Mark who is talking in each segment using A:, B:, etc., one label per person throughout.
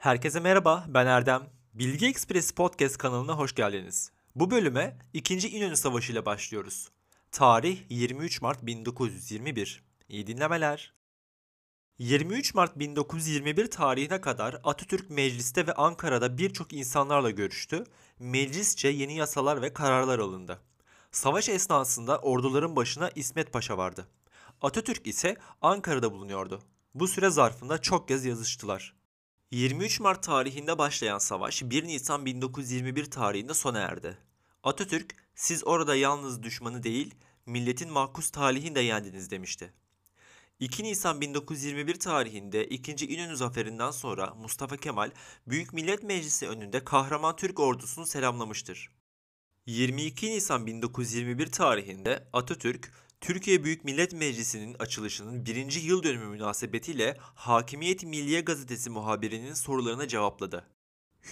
A: Herkese merhaba, ben Erdem. Bilgi Ekspresi Podcast kanalına hoş geldiniz. Bu bölüme 2. İnönü Savaşı ile başlıyoruz. Tarih 23 Mart 1921. İyi dinlemeler. 23 Mart 1921 tarihine kadar Atatürk mecliste ve Ankara'da birçok insanlarla görüştü. Meclisçe yeni yasalar ve kararlar alındı. Savaş esnasında orduların başına İsmet Paşa vardı. Atatürk ise Ankara'da bulunuyordu. Bu süre zarfında çok kez yazıştılar. 23 Mart tarihinde başlayan savaş 1 Nisan 1921 tarihinde sona erdi. Atatürk, siz orada yalnız düşmanı değil, milletin mahkus talihini de yendiniz demişti. 2 Nisan 1921 tarihinde 2. İnönü zaferinden sonra Mustafa Kemal Büyük Millet Meclisi önünde kahraman Türk ordusunu selamlamıştır. 22 Nisan 1921 tarihinde Atatürk, Türkiye Büyük Millet Meclisi'nin açılışının birinci yıl dönümü münasebetiyle Hakimiyet Milliye Gazetesi muhabirinin sorularına cevapladı.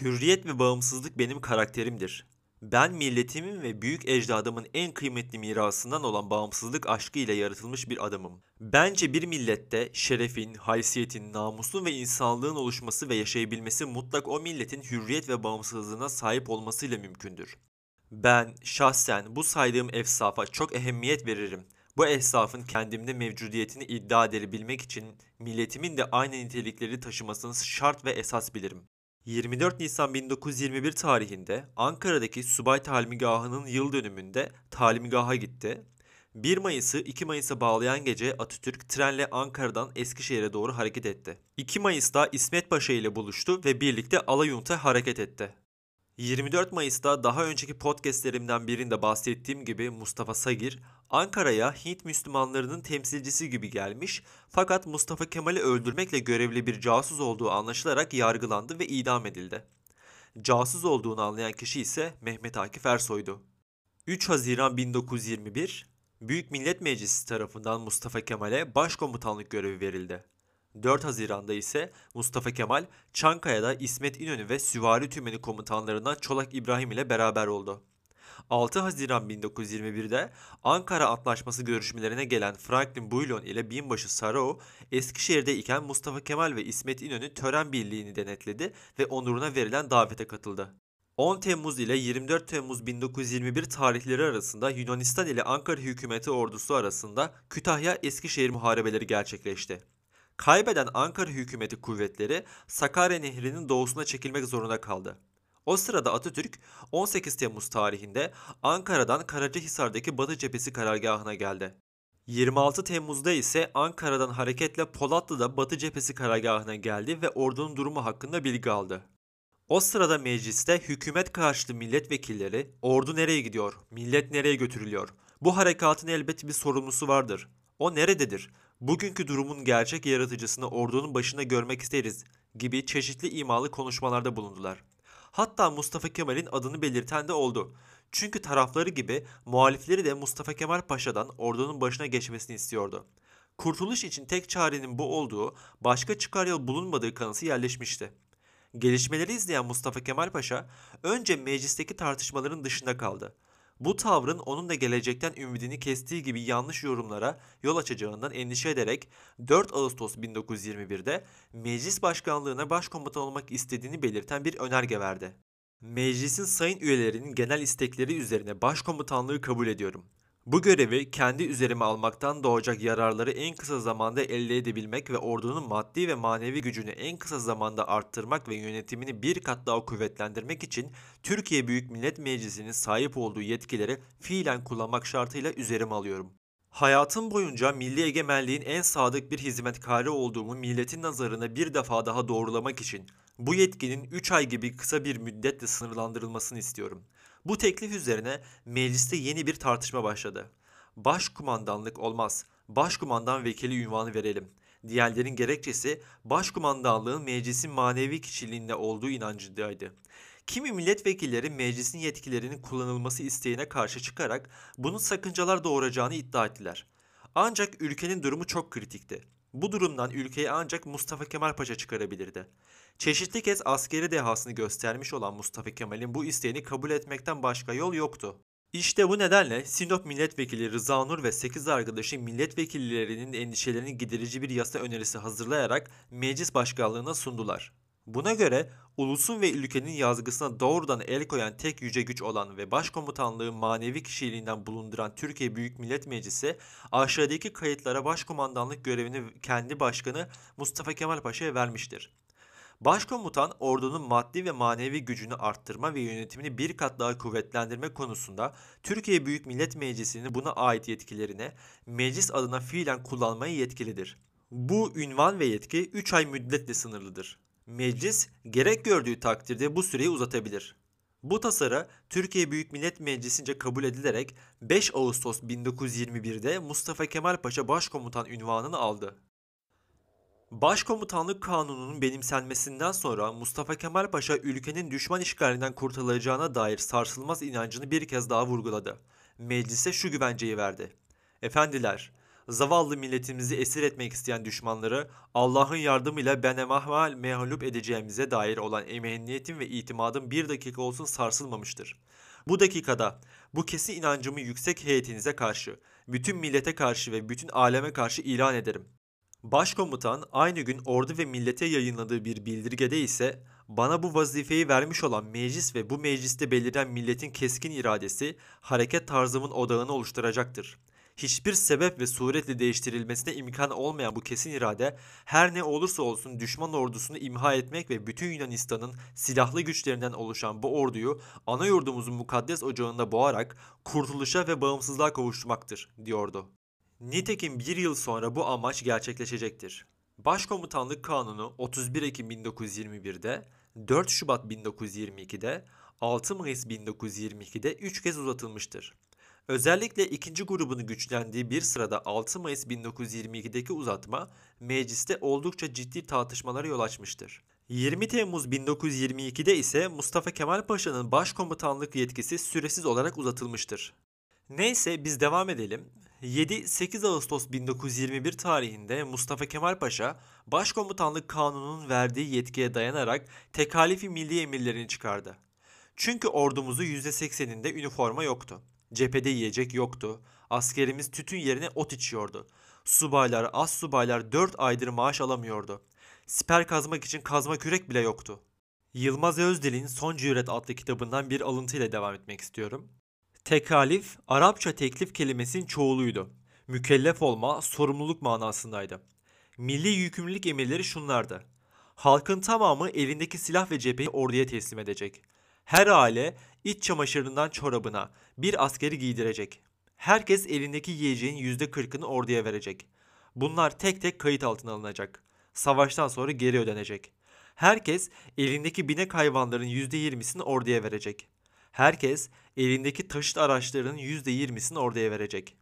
A: Hürriyet ve bağımsızlık benim karakterimdir. Ben milletimin ve büyük ecdadımın en kıymetli mirasından olan bağımsızlık aşkı ile yaratılmış bir adamım. Bence bir millette şerefin, haysiyetin, namusun ve insanlığın oluşması ve yaşayabilmesi mutlak o milletin hürriyet ve bağımsızlığına sahip olmasıyla mümkündür. Ben şahsen bu saydığım efsafa çok ehemmiyet veririm. Bu ehsafın kendimde mevcudiyetini iddia edebilmek için milletimin de aynı nitelikleri taşımasını şart ve esas bilirim. 24 Nisan 1921 tarihinde Ankara'daki Subay Talimgahı'nın yıl dönümünde talimgaha gitti. 1 Mayıs'ı 2 Mayıs'a bağlayan gece Atatürk trenle Ankara'dan Eskişehir'e doğru hareket etti. 2 Mayıs'ta İsmet Paşa ile buluştu ve birlikte Alayunt'a hareket etti. 24 Mayıs'ta daha önceki podcastlerimden birinde bahsettiğim gibi Mustafa Sagir, Ankara'ya Hint Müslümanlarının temsilcisi gibi gelmiş fakat Mustafa Kemal'i öldürmekle görevli bir casus olduğu anlaşılarak yargılandı ve idam edildi. Casus olduğunu anlayan kişi ise Mehmet Akif Ersoy'du. 3 Haziran 1921, Büyük Millet Meclisi tarafından Mustafa Kemal'e başkomutanlık görevi verildi. 4 Haziran'da ise Mustafa Kemal Çankaya'da İsmet İnönü ve Süvari Tümeni komutanlarından Çolak İbrahim ile beraber oldu. 6 Haziran 1921'de Ankara Antlaşması görüşmelerine gelen Franklin Bouillon ile binbaşı Sarao, Eskişehir'de iken Mustafa Kemal ve İsmet İnönü tören birliğini denetledi ve onuruna verilen davete katıldı. 10 Temmuz ile 24 Temmuz 1921 tarihleri arasında Yunanistan ile Ankara hükümeti ordusu arasında Kütahya-Eskişehir muharebeleri gerçekleşti. Kaybeden Ankara hükümeti kuvvetleri Sakarya Nehri'nin doğusuna çekilmek zorunda kaldı. O sırada Atatürk 18 Temmuz tarihinde Ankara'dan Karacahisar'daki Batı Cephesi karargahına geldi. 26 Temmuz'da ise Ankara'dan hareketle Polatlı'da Batı Cephesi karargahına geldi ve ordunun durumu hakkında bilgi aldı. O sırada mecliste hükümet karşıtı milletvekilleri ordu nereye gidiyor, millet nereye götürülüyor, bu harekatın elbette bir sorumlusu vardır. O nerededir? Bugünkü durumun gerçek yaratıcısını ordunun başında görmek isteriz gibi çeşitli imalı konuşmalarda bulundular. Hatta Mustafa Kemal'in adını belirten de oldu. Çünkü tarafları gibi muhalifleri de Mustafa Kemal Paşa'dan ordunun başına geçmesini istiyordu. Kurtuluş için tek çarenin bu olduğu, başka çıkar yol bulunmadığı kanısı yerleşmişti. Gelişmeleri izleyen Mustafa Kemal Paşa önce meclisteki tartışmaların dışında kaldı. Bu tavrın onun da gelecekten ümidini kestiği gibi yanlış yorumlara yol açacağından endişe ederek 4 Ağustos 1921'de meclis başkanlığına başkomutan olmak istediğini belirten bir önerge verdi. Meclisin sayın üyelerinin genel istekleri üzerine başkomutanlığı kabul ediyorum. Bu görevi kendi üzerime almaktan doğacak yararları en kısa zamanda elde edebilmek ve ordunun maddi ve manevi gücünü en kısa zamanda arttırmak ve yönetimini bir kat daha kuvvetlendirmek için Türkiye Büyük Millet Meclisi'nin sahip olduğu yetkileri fiilen kullanmak şartıyla üzerime alıyorum. Hayatım boyunca milli egemenliğin en sadık bir hizmetkarı olduğumu milletin nazarına bir defa daha doğrulamak için bu yetkinin 3 ay gibi kısa bir müddetle sınırlandırılmasını istiyorum.'' Bu teklif üzerine mecliste yeni bir tartışma başladı. Başkumandanlık olmaz, başkumandan vekili ünvanı verelim. Diğerlerin gerekçesi başkumandanlığın meclisin manevi kişiliğinde olduğu inancındaydı. Kimi milletvekilleri meclisin yetkilerinin kullanılması isteğine karşı çıkarak bunun sakıncalar doğuracağını iddia ettiler. Ancak ülkenin durumu çok kritikti. Bu durumdan ülkeyi ancak Mustafa Kemal Paşa çıkarabilirdi. Çeşitli kez askeri dehasını göstermiş olan Mustafa Kemal'in bu isteğini kabul etmekten başka yol yoktu. İşte bu nedenle Sinop Milletvekili Rıza Nur ve 8 arkadaşı milletvekillerinin endişelerini giderici bir yasa önerisi hazırlayarak meclis başkanlığına sundular. Buna göre ulusun ve ülkenin yazgısına doğrudan el koyan tek yüce güç olan ve başkomutanlığı manevi kişiliğinden bulunduran Türkiye Büyük Millet Meclisi aşağıdaki kayıtlara başkomandanlık görevini kendi başkanı Mustafa Kemal Paşa'ya vermiştir. Başkomutan ordunun maddi ve manevi gücünü arttırma ve yönetimini bir kat daha kuvvetlendirme konusunda Türkiye Büyük Millet Meclisi'nin buna ait yetkilerine meclis adına fiilen kullanmaya yetkilidir. Bu ünvan ve yetki 3 ay müddetle sınırlıdır. Meclis gerek gördüğü takdirde bu süreyi uzatabilir. Bu tasarı Türkiye Büyük Millet Meclisi'nce kabul edilerek 5 Ağustos 1921'de Mustafa Kemal Paşa Başkomutan ünvanını aldı. Başkomutanlık Kanunu'nun benimsenmesinden sonra Mustafa Kemal Paşa ülkenin düşman işgalinden kurtulacağına dair sarsılmaz inancını bir kez daha vurguladı. Meclise şu güvenceyi verdi. Efendiler, zavallı milletimizi esir etmek isteyen düşmanları Allah'ın yardımıyla benemahval mehlup edeceğimize dair olan emniyetim ve itimadım bir dakika olsun sarsılmamıştır. Bu dakikada bu kesin inancımı yüksek heyetinize karşı, bütün millete karşı ve bütün aleme karşı ilan ederim. Başkomutan aynı gün ordu ve millete yayınladığı bir bildirgede ise bana bu vazifeyi vermiş olan meclis ve bu mecliste beliren milletin keskin iradesi hareket tarzımın odağını oluşturacaktır. Hiçbir sebep ve suretle değiştirilmesine imkan olmayan bu kesin irade her ne olursa olsun düşman ordusunu imha etmek ve bütün Yunanistan'ın silahlı güçlerinden oluşan bu orduyu ana yurdumuzun mukaddes ocağında boğarak kurtuluşa ve bağımsızlığa kavuşturmaktır diyordu. Nitekim bir yıl sonra bu amaç gerçekleşecektir. Başkomutanlık Kanunu 31 Ekim 1921'de, 4 Şubat 1922'de, 6 Mayıs 1922'de 3 kez uzatılmıştır. Özellikle ikinci grubunu güçlendiği bir sırada 6 Mayıs 1922'deki uzatma mecliste oldukça ciddi tartışmalara yol açmıştır. 20 Temmuz 1922'de ise Mustafa Kemal Paşa'nın başkomutanlık yetkisi süresiz olarak uzatılmıştır. Neyse biz devam edelim. 7-8 Ağustos 1921 tarihinde Mustafa Kemal Paşa Başkomutanlık Kanunu'nun verdiği yetkiye dayanarak tekalifi milli emirlerini çıkardı. Çünkü ordumuzu %80'inde üniforma yoktu. Cephede yiyecek yoktu. Askerimiz tütün yerine ot içiyordu. Subaylar, az subaylar 4 aydır maaş alamıyordu. Siper kazmak için kazma kürek bile yoktu. Yılmaz Özdil'in Son Cüret adlı kitabından bir alıntıyla devam etmek istiyorum. Tekalif, Arapça teklif kelimesinin çoğuluydu. Mükellef olma, sorumluluk manasındaydı. Milli yükümlülük emirleri şunlardı. Halkın tamamı elindeki silah ve cepheyi orduya teslim edecek. Her aile iç çamaşırından çorabına bir askeri giydirecek. Herkes elindeki yiyeceğin yüzde kırkını orduya verecek. Bunlar tek tek kayıt altına alınacak. Savaştan sonra geri ödenecek. Herkes elindeki binek hayvanların yüzde yirmisini orduya verecek. Herkes elindeki taşıt araçlarının %20'sini orduya verecek.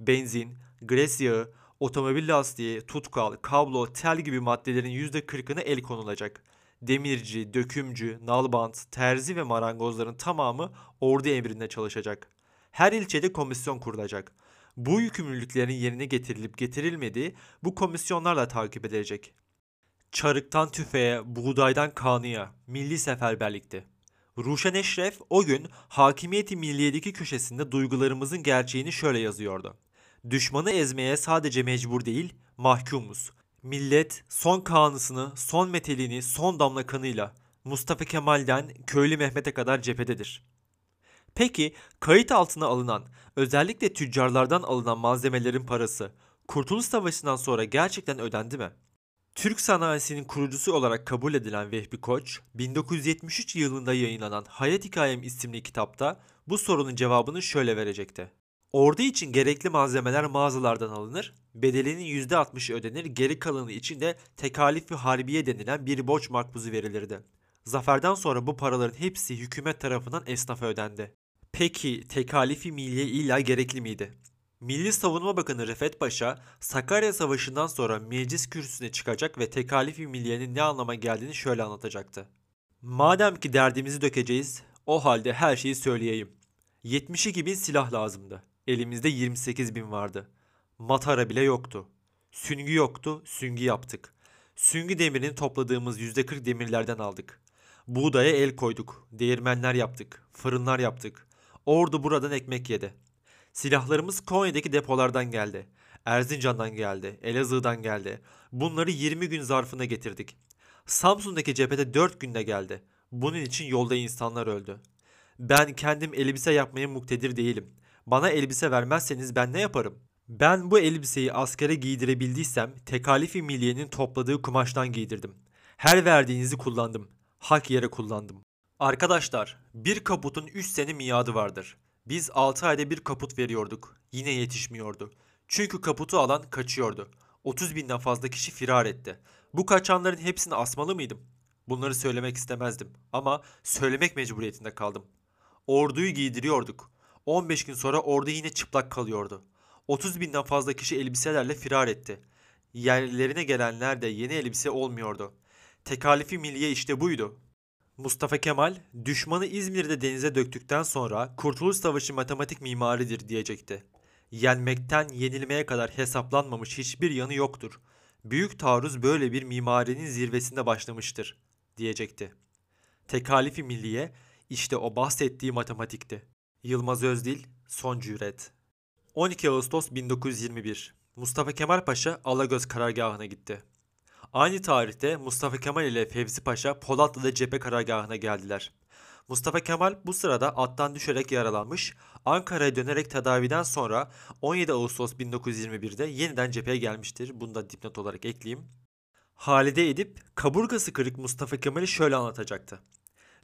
A: Benzin, gres yağı, otomobil lastiği, tutkal, kablo, tel gibi maddelerin %40'ına el konulacak. Demirci, dökümcü, nalbant, terzi ve marangozların tamamı ordu emrinde çalışacak. Her ilçede komisyon kurulacak. Bu yükümlülüklerin yerine getirilip getirilmediği bu komisyonlarla takip edilecek. Çarıktan tüfeğe, buğdaydan kanıya, milli seferberlikti. Ruşen Eşref o gün Hakimiyeti Milliye'deki köşesinde duygularımızın gerçeğini şöyle yazıyordu. Düşmanı ezmeye sadece mecbur değil, mahkumuz. Millet son kanısını, son metelini, son damla kanıyla Mustafa Kemal'den Köylü Mehmet'e kadar cephededir. Peki kayıt altına alınan, özellikle tüccarlardan alınan malzemelerin parası Kurtuluş Savaşı'ndan sonra gerçekten ödendi mi? Türk sanayisinin kurucusu olarak kabul edilen Vehbi Koç, 1973 yılında yayınlanan Hayat Hikayem isimli kitapta bu sorunun cevabını şöyle verecekti. Ordu için gerekli malzemeler mağazalardan alınır, bedelinin %60'ı ödenir, geri kalanı için de tekalifi harbiye denilen bir borç makbuzu verilirdi. Zaferden sonra bu paraların hepsi hükümet tarafından esnafa ödendi. Peki tekalifi milliye illa gerekli miydi? Milli Savunma Bakanı Refet Paşa, Sakarya Savaşı'ndan sonra meclis kürsüsüne çıkacak ve tekalifi milliyenin ne anlama geldiğini şöyle anlatacaktı. Madem ki derdimizi dökeceğiz, o halde her şeyi söyleyeyim. 72 bin silah lazımdı. Elimizde 28 bin vardı. Matara bile yoktu. Süngü yoktu, süngü yaptık. Süngü demirini topladığımız %40 demirlerden aldık. Buğdaya el koyduk, değirmenler yaptık, fırınlar yaptık. Ordu buradan ekmek yedi.'' Silahlarımız Konya'daki depolardan geldi. Erzincan'dan geldi, Elazığ'dan geldi. Bunları 20 gün zarfına getirdik. Samsun'daki cephede 4 günde geldi. Bunun için yolda insanlar öldü. Ben kendim elbise yapmaya muktedir değilim. Bana elbise vermezseniz ben ne yaparım? Ben bu elbiseyi askere giydirebildiysem tekalifi milliyenin topladığı kumaştan giydirdim. Her verdiğinizi kullandım. Hak yere kullandım. Arkadaşlar, bir kaputun 3 sene miadı vardır. Biz 6 ayda bir kaput veriyorduk. Yine yetişmiyordu. Çünkü kaputu alan kaçıyordu. 30 binden fazla kişi firar etti. Bu kaçanların hepsini asmalı mıydım? Bunları söylemek istemezdim ama söylemek mecburiyetinde kaldım. Orduyu giydiriyorduk. 15 gün sonra ordu yine çıplak kalıyordu. 30 binden fazla kişi elbiselerle firar etti. Yerlerine gelenler de yeni elbise olmuyordu. Tekalifi milliye işte buydu. Mustafa Kemal, düşmanı İzmir'de denize döktükten sonra Kurtuluş Savaşı matematik mimaridir diyecekti. Yenmekten yenilmeye kadar hesaplanmamış hiçbir yanı yoktur. Büyük taarruz böyle bir mimarinin zirvesinde başlamıştır diyecekti. Tekalifi milliye işte o bahsettiği matematikti. Yılmaz Özdil, Son Cüret 12 Ağustos 1921 Mustafa Kemal Paşa Alagöz karargahına gitti. Aynı tarihte Mustafa Kemal ile Fevzi Paşa Polatlı'da cephe karargahına geldiler. Mustafa Kemal bu sırada attan düşerek yaralanmış, Ankara'ya dönerek tedaviden sonra 17 Ağustos 1921'de yeniden cepheye gelmiştir. Bunu da dipnot olarak ekleyeyim. Halide Edip, kaburgası kırık Mustafa Kemal'i şöyle anlatacaktı.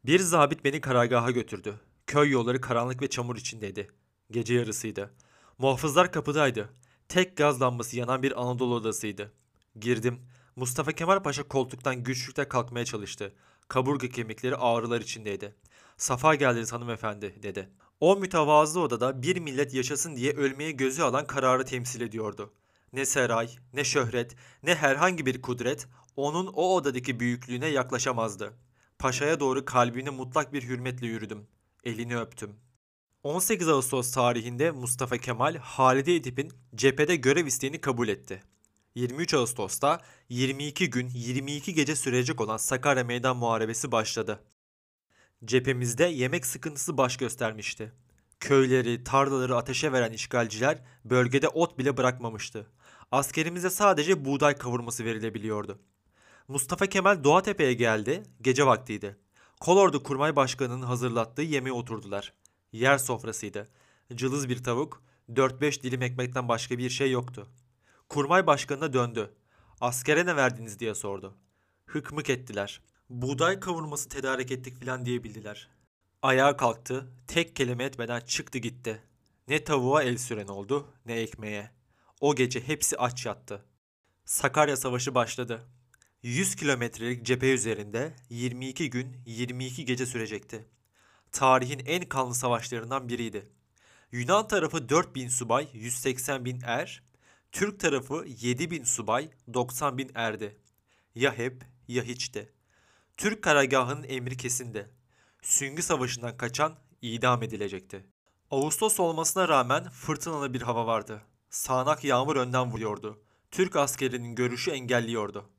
A: Bir zabit beni karargaha götürdü. Köy yolları karanlık ve çamur içindeydi. Gece yarısıydı. Muhafızlar kapıdaydı. Tek gaz lambası yanan bir Anadolu odasıydı. Girdim. Mustafa Kemal Paşa koltuktan güçlükle kalkmaya çalıştı. Kaburga kemikleri ağrılar içindeydi. Safa geldiniz hanımefendi dedi. O mütevazı odada bir millet yaşasın diye ölmeye gözü alan kararı temsil ediyordu. Ne saray, ne şöhret, ne herhangi bir kudret onun o odadaki büyüklüğüne yaklaşamazdı. Paşa'ya doğru kalbine mutlak bir hürmetle yürüdüm. Elini öptüm. 18 Ağustos tarihinde Mustafa Kemal Halide Edip'in cephede görev isteğini kabul etti. 23 Ağustos'ta 22 gün 22 gece sürecek olan Sakarya Meydan Muharebesi başladı. Cephemizde yemek sıkıntısı baş göstermişti. Köyleri, tarlaları ateşe veren işgalciler bölgede ot bile bırakmamıştı. Askerimize sadece buğday kavurması verilebiliyordu. Mustafa Kemal Doğatepe'ye geldi, gece vaktiydi. Kolordu Kurmay Başkanı'nın hazırlattığı yemeğe oturdular. Yer sofrasıydı. Cılız bir tavuk, 4-5 dilim ekmekten başka bir şey yoktu. Kurmay başkanına döndü. Askere ne verdiniz diye sordu. Hıkmık ettiler. Buğday kavurması tedarik ettik filan diyebildiler. Ayağa kalktı, tek kelime etmeden çıktı gitti. Ne tavuğa el süren oldu, ne ekmeğe. O gece hepsi aç yattı. Sakarya Savaşı başladı. 100 kilometrelik cephe üzerinde 22 gün 22 gece sürecekti. Tarihin en kanlı savaşlarından biriydi. Yunan tarafı 4000 subay, 180 bin er, Türk tarafı 7000 subay, 90 bin erdi. Ya hep ya hiçti. Türk karargahının emri kesindi. Süngü Savaşı'ndan kaçan idam edilecekti. Ağustos olmasına rağmen fırtınalı bir hava vardı. Sağanak yağmur önden vuruyordu. Türk askerinin görüşü engelliyordu.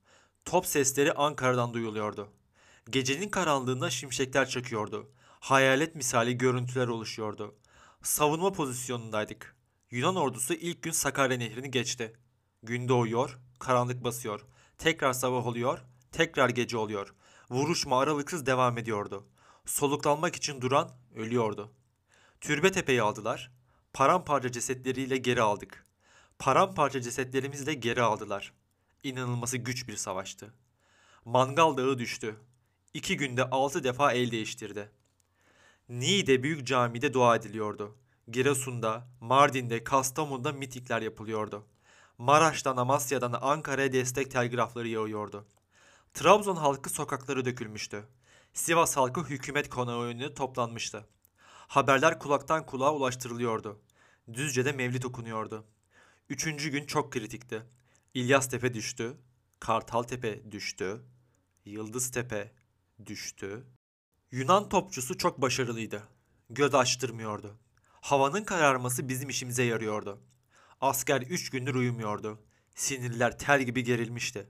A: Top sesleri Ankara'dan duyuluyordu. Gecenin karanlığında şimşekler çakıyordu. Hayalet misali görüntüler oluşuyordu. Savunma pozisyonundaydık. Yunan ordusu ilk gün Sakarya Nehri'ni geçti. Gün doğuyor, karanlık basıyor. Tekrar sabah oluyor, tekrar gece oluyor. Vuruşma aralıksız devam ediyordu. Soluklanmak için duran ölüyordu. Türbe tepeyi aldılar. Paramparça cesetleriyle geri aldık. Paramparça cesetlerimizle geri aldılar. İnanılması güç bir savaştı. Mangal dağı düştü. İki günde altı defa el değiştirdi. Niğde Büyük Cami'de dua ediliyordu. Giresun'da, Mardin'de, Kastamonu'da mitikler yapılıyordu. Maraş'tan, Amasya'dan Ankara'ya destek telgrafları yağıyordu. Trabzon halkı sokakları dökülmüştü. Sivas halkı hükümet konağı önüne toplanmıştı. Haberler kulaktan kulağa ulaştırılıyordu. Düzce'de mevlit okunuyordu. Üçüncü gün çok kritikti. İlyas Tepe düştü. Kartal Tepe düştü. Yıldız Tepe düştü. Yunan topçusu çok başarılıydı. Göz açtırmıyordu. Havanın kararması bizim işimize yarıyordu. Asker üç gündür uyumuyordu. Sinirler tel gibi gerilmişti.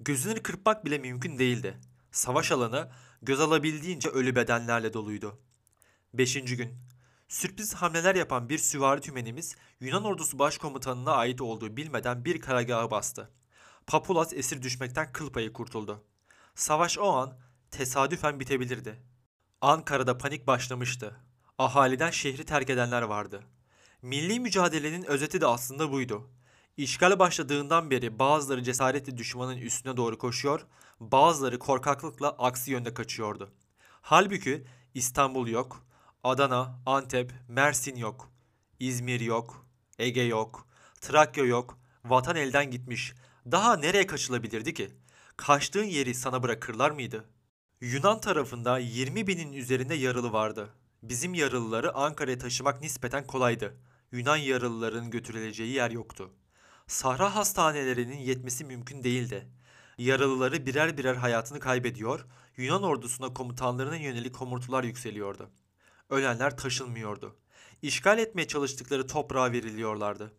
A: Gözünü kırpmak bile mümkün değildi. Savaş alanı göz alabildiğince ölü bedenlerle doluydu. Beşinci gün. Sürpriz hamleler yapan bir süvari tümenimiz Yunan ordusu başkomutanına ait olduğu bilmeden bir karargahı bastı. Papulas esir düşmekten kıl payı kurtuldu. Savaş o an tesadüfen bitebilirdi. Ankara'da panik başlamıştı. Ahaliden şehri terk edenler vardı. Milli mücadelenin özeti de aslında buydu. İşgal başladığından beri bazıları cesaretle düşmanın üstüne doğru koşuyor, bazıları korkaklıkla aksi yönde kaçıyordu. Halbuki İstanbul yok, Adana, Antep, Mersin yok, İzmir yok, Ege yok, Trakya yok, vatan elden gitmiş. Daha nereye kaçılabilirdi ki? Kaçtığın yeri sana bırakırlar mıydı? Yunan tarafında 20 binin üzerinde yaralı vardı. Bizim yaralıları Ankara'ya taşımak nispeten kolaydı. Yunan yaralıların götürüleceği yer yoktu. Sahra hastanelerinin yetmesi mümkün değildi. Yaralıları birer birer hayatını kaybediyor, Yunan ordusuna komutanlarına yönelik homurtular yükseliyordu. Ölenler taşınmıyordu. İşgal etmeye çalıştıkları toprağa veriliyorlardı.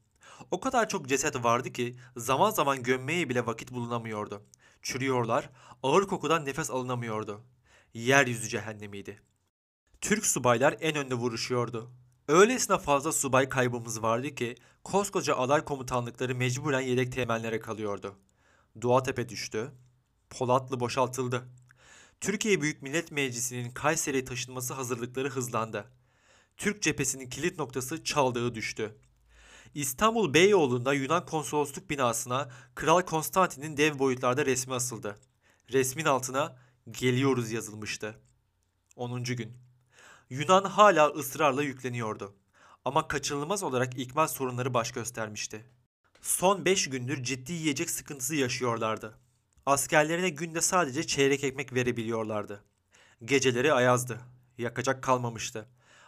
A: O kadar çok ceset vardı ki zaman zaman gömmeye bile vakit bulunamıyordu. Çürüyorlar, ağır kokudan nefes alınamıyordu. Yeryüzü cehennemiydi. Türk subaylar en önde vuruşuyordu. Öylesine fazla subay kaybımız vardı ki koskoca alay komutanlıkları mecburen yedek temenlere kalıyordu. Doğatepe düştü. Polatlı boşaltıldı. Türkiye Büyük Millet Meclisi'nin Kayseri'ye taşınması hazırlıkları hızlandı. Türk cephesinin kilit noktası Çaldığı düştü. İstanbul Beyoğlu'nda Yunan konsolosluk binasına Kral Konstantin'in dev boyutlarda resmi asıldı. Resmin altına geliyoruz yazılmıştı. 10. gün. Yunan hala ısrarla yükleniyordu. Ama kaçınılmaz olarak ikmal sorunları baş göstermişti. Son 5 gündür ciddi yiyecek sıkıntısı yaşıyorlardı. Askerlerine günde sadece çeyrek ekmek verebiliyorlardı. Geceleri ayazdı. Yakacak kalmamıştı.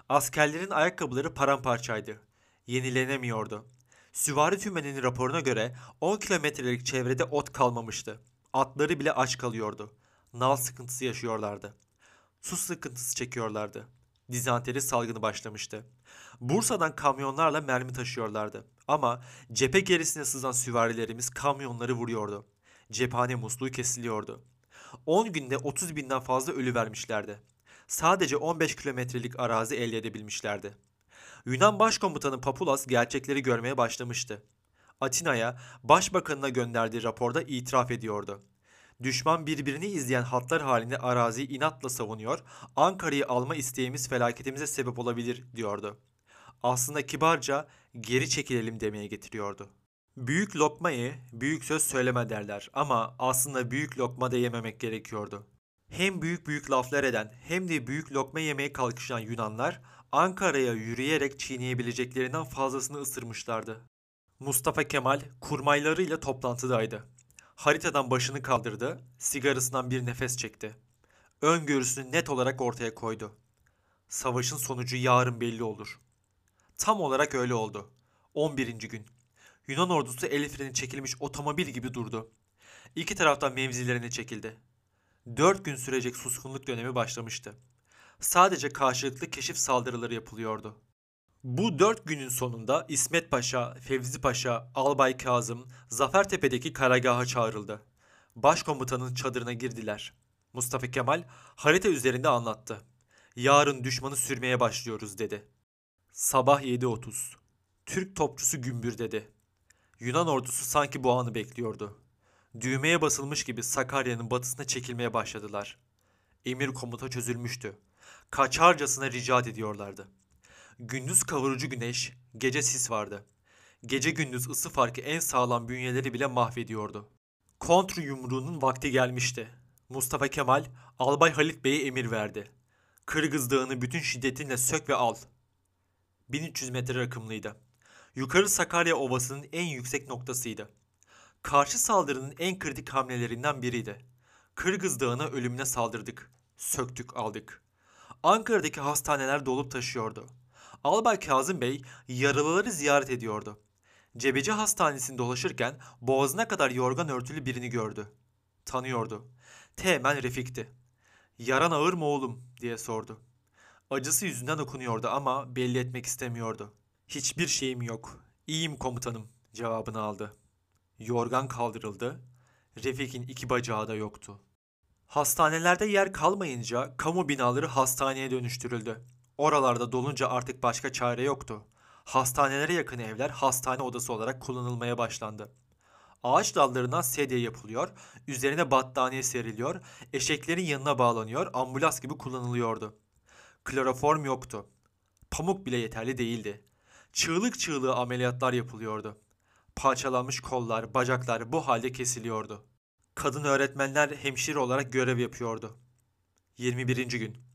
A: Askerlerin ayakkabıları paramparçaydı. Yenilenemiyordu. Süvari tümeninin raporuna göre 10 kilometrelik çevrede ot kalmamıştı. Atları bile aç kalıyordu. Nal sıkıntısı yaşıyorlardı. Su sıkıntısı çekiyorlardı. Dizanteri salgını başlamıştı. Bursa'dan kamyonlarla mermi taşıyorlardı. Ama cephe gerisine sızan süvarilerimiz kamyonları vuruyordu. Cephane musluğu kesiliyordu. 10 günde 30 binden fazla ölü vermişlerdi. Sadece 15 kilometrelik arazi elde edebilmişlerdi. Yunan Başkomutanı Papulas gerçekleri görmeye başlamıştı. Atina'ya başbakanına gönderdiği raporda itiraf ediyordu. Düşman birbirini izleyen hatlar halinde araziyi inatla savunuyor, Ankara'yı alma isteğimiz felaketimize sebep olabilir diyordu. Aslında kibarca geri çekilelim demeye getiriyordu. Büyük lokma ye, büyük söz söyleme derler ama aslında büyük lokma da yememek gerekiyordu. Hem büyük büyük laflar eden hem de büyük lokma yemeye kalkışan Yunanlar Ankara'ya yürüyerek çiğneyebileceklerinden fazlasını ısırmışlardı. Mustafa Kemal kurmaylarıyla toplantıdaydı. Haritadan başını kaldırdı, sigarasından bir nefes çekti. Öngörüsünü net olarak ortaya koydu. Savaşın sonucu yarın belli olur. Tam olarak öyle oldu. 11. gün. Yunan ordusu el freni çekilmiş otomobil gibi durdu. İki taraftan mevzilerine çekildi. Dört gün sürecek suskunluk dönemi başlamıştı. Sadece karşılıklı keşif saldırıları yapılıyordu. Bu dört günün sonunda İsmet Paşa, Fevzi Paşa, Albay Kazım, Zafertepe'deki karargaha çağrıldı. Başkomutanın çadırına girdiler. Mustafa Kemal harita üzerinde anlattı. Yarın düşmanı sürmeye başlıyoruz dedi. Sabah 7.30. Türk topçusu gümbür dedi. Yunan ordusu sanki bu anı bekliyordu. Düğmeye basılmış gibi Sakarya'nın batısına çekilmeye başladılar. Emir komuta çözülmüştü. Kaçarcasına ricat ediyorlardı. Gündüz kavurucu güneş, gece sis vardı. Gece gündüz ısı farkı en sağlam bünyeleri bile mahvediyordu. Kontr yumruğunun vakti gelmişti. Mustafa Kemal, Albay Halit Bey'e emir verdi. Kırgız Dağı'nı bütün şiddetinle sök ve al. 1300 metre rakımlıydı. Yukarı Sakarya Ovası'nın en yüksek noktasıydı. Karşı saldırının en kritik hamlelerinden biriydi. Kırgız Dağı'na ölümüne saldırdık. Söktük aldık. Ankara'daki hastaneler dolup taşıyordu. Albay Kazım Bey yaralıları ziyaret ediyordu. Cebeci Hastanesi'nde dolaşırken boğazına kadar yorgan örtülü birini gördü. Tanıyordu. Teğmen Refik'ti. Yaran ağır mı oğlum diye sordu. Acısı yüzünden okunuyordu ama belli etmek istemiyordu. Hiçbir şeyim yok. İyiyim komutanım cevabını aldı. Yorgan kaldırıldı. Refik'in iki bacağı da yoktu. Hastanelerde yer kalmayınca kamu binaları hastaneye dönüştürüldü. Oralarda dolunca artık başka çare yoktu. Hastanelere yakın evler hastane odası olarak kullanılmaya başlandı. Ağaç dallarından sedye yapılıyor, üzerine battaniye seriliyor, eşeklerin yanına bağlanıyor, ambulans gibi kullanılıyordu. Kloroform yoktu. Pamuk bile yeterli değildi. Çığlık çığlığı ameliyatlar yapılıyordu. Parçalanmış kollar, bacaklar bu halde kesiliyordu. Kadın öğretmenler hemşire olarak görev yapıyordu. 21. gün.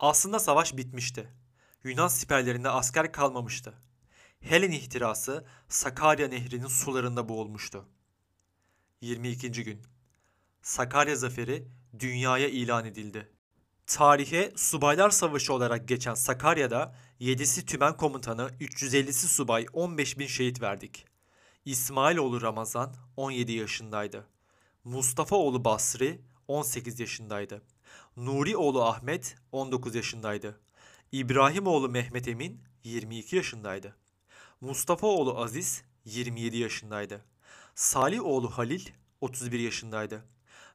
A: Aslında savaş bitmişti. Yunan siperlerinde asker kalmamıştı. Helen ihtirası Sakarya Nehri'nin sularında boğulmuştu. 22. gün. Sakarya zaferi dünyaya ilan edildi. Tarihe Subaylar Savaşı olarak geçen Sakarya'da 7'si tümen komutanı, 350'si subay, 15 bin şehit verdik. İsmailoğlu Ramazan 17 yaşındaydı. Mustafaoğlu Basri 18 yaşındaydı. Nurioğlu Ahmet 19 yaşındaydı. İbrahimoğlu Mehmet Emin 22 yaşındaydı. Mustafaoğlu Aziz 27 yaşındaydı. Salihoğlu Halil 31 yaşındaydı.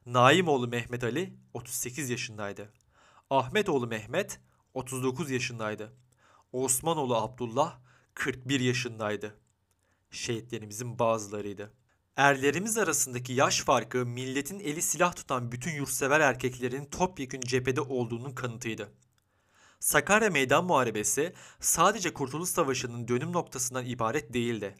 A: Naimoğlu Mehmet Ali 38 yaşındaydı. Ahmetoğlu Mehmet 39 yaşındaydı. Osmanoğlu Abdullah 41 yaşındaydı. Şehitlerimizin bazılarıydı. Erlerimiz arasındaki yaş farkı milletin eli silah tutan bütün yurtsever erkeklerin topyekün cephede olduğunun kanıtıydı. Sakarya Meydan Muharebesi sadece Kurtuluş Savaşı'nın dönüm noktasından ibaret değildi.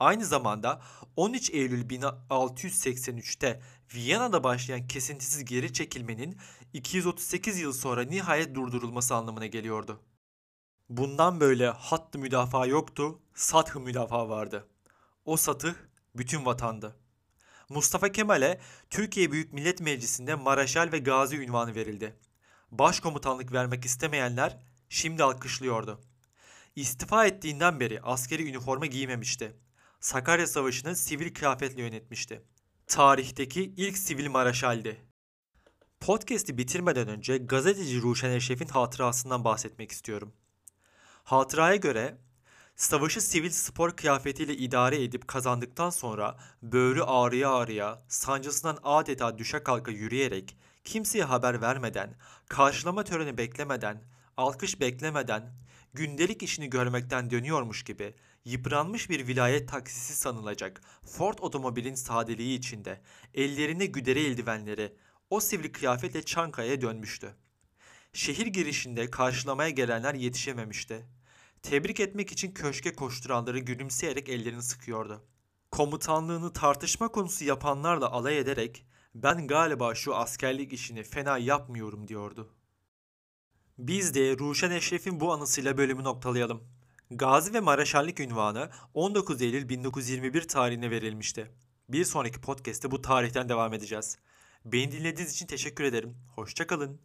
A: Aynı zamanda 13 Eylül 1683'te Viyana'da başlayan kesintisiz geri çekilmenin 238 yıl sonra nihayet durdurulması anlamına geliyordu. Bundan böyle hattı müdafaa yoktu, sathı müdafaa vardı. O satıh bütün vatandı. Mustafa Kemal'e Türkiye Büyük Millet Meclisi'nde Maraşal ve Gazi ünvanı verildi. Başkomutanlık vermek istemeyenler şimdi alkışlıyordu. İstifa ettiğinden beri askeri üniforma giymemişti. Sakarya Savaşı'nı sivil kıyafetle yönetmişti. Tarihteki ilk sivil maraşaldi. Podcast'i bitirmeden önce gazeteci Ruşen Eşref'in hatırasından bahsetmek istiyorum. Hatıraya göre savaşı sivil spor kıyafetiyle idare edip kazandıktan sonra böğrü ağrıya ağrıya, sancısından adeta düşe kalka yürüyerek, kimseye haber vermeden, karşılama töreni beklemeden, alkış beklemeden, gündelik işini görmekten dönüyormuş gibi yıpranmış bir vilayet taksisi sanılacak Ford otomobilin sadeliği içinde ellerine güdere eldivenleri o sivri kıyafetle Çankaya'ya dönmüştü. Şehir girişinde karşılamaya gelenler yetişememişti. Tebrik etmek için köşke koşturanları gülümseyerek ellerini sıkıyordu. Komutanlığını tartışma konusu yapanlarla alay ederek ben galiba şu askerlik işini fena yapmıyorum diyordu. Biz de Ruşen Eşref'in bu anısıyla bölümü noktalayalım. Gazi ve Maraşallik ünvanı 19 Eylül 1921 tarihine verilmişti. Bir sonraki podcast'te bu tarihten devam edeceğiz. Beni dinlediğiniz için teşekkür ederim. Hoşçakalın.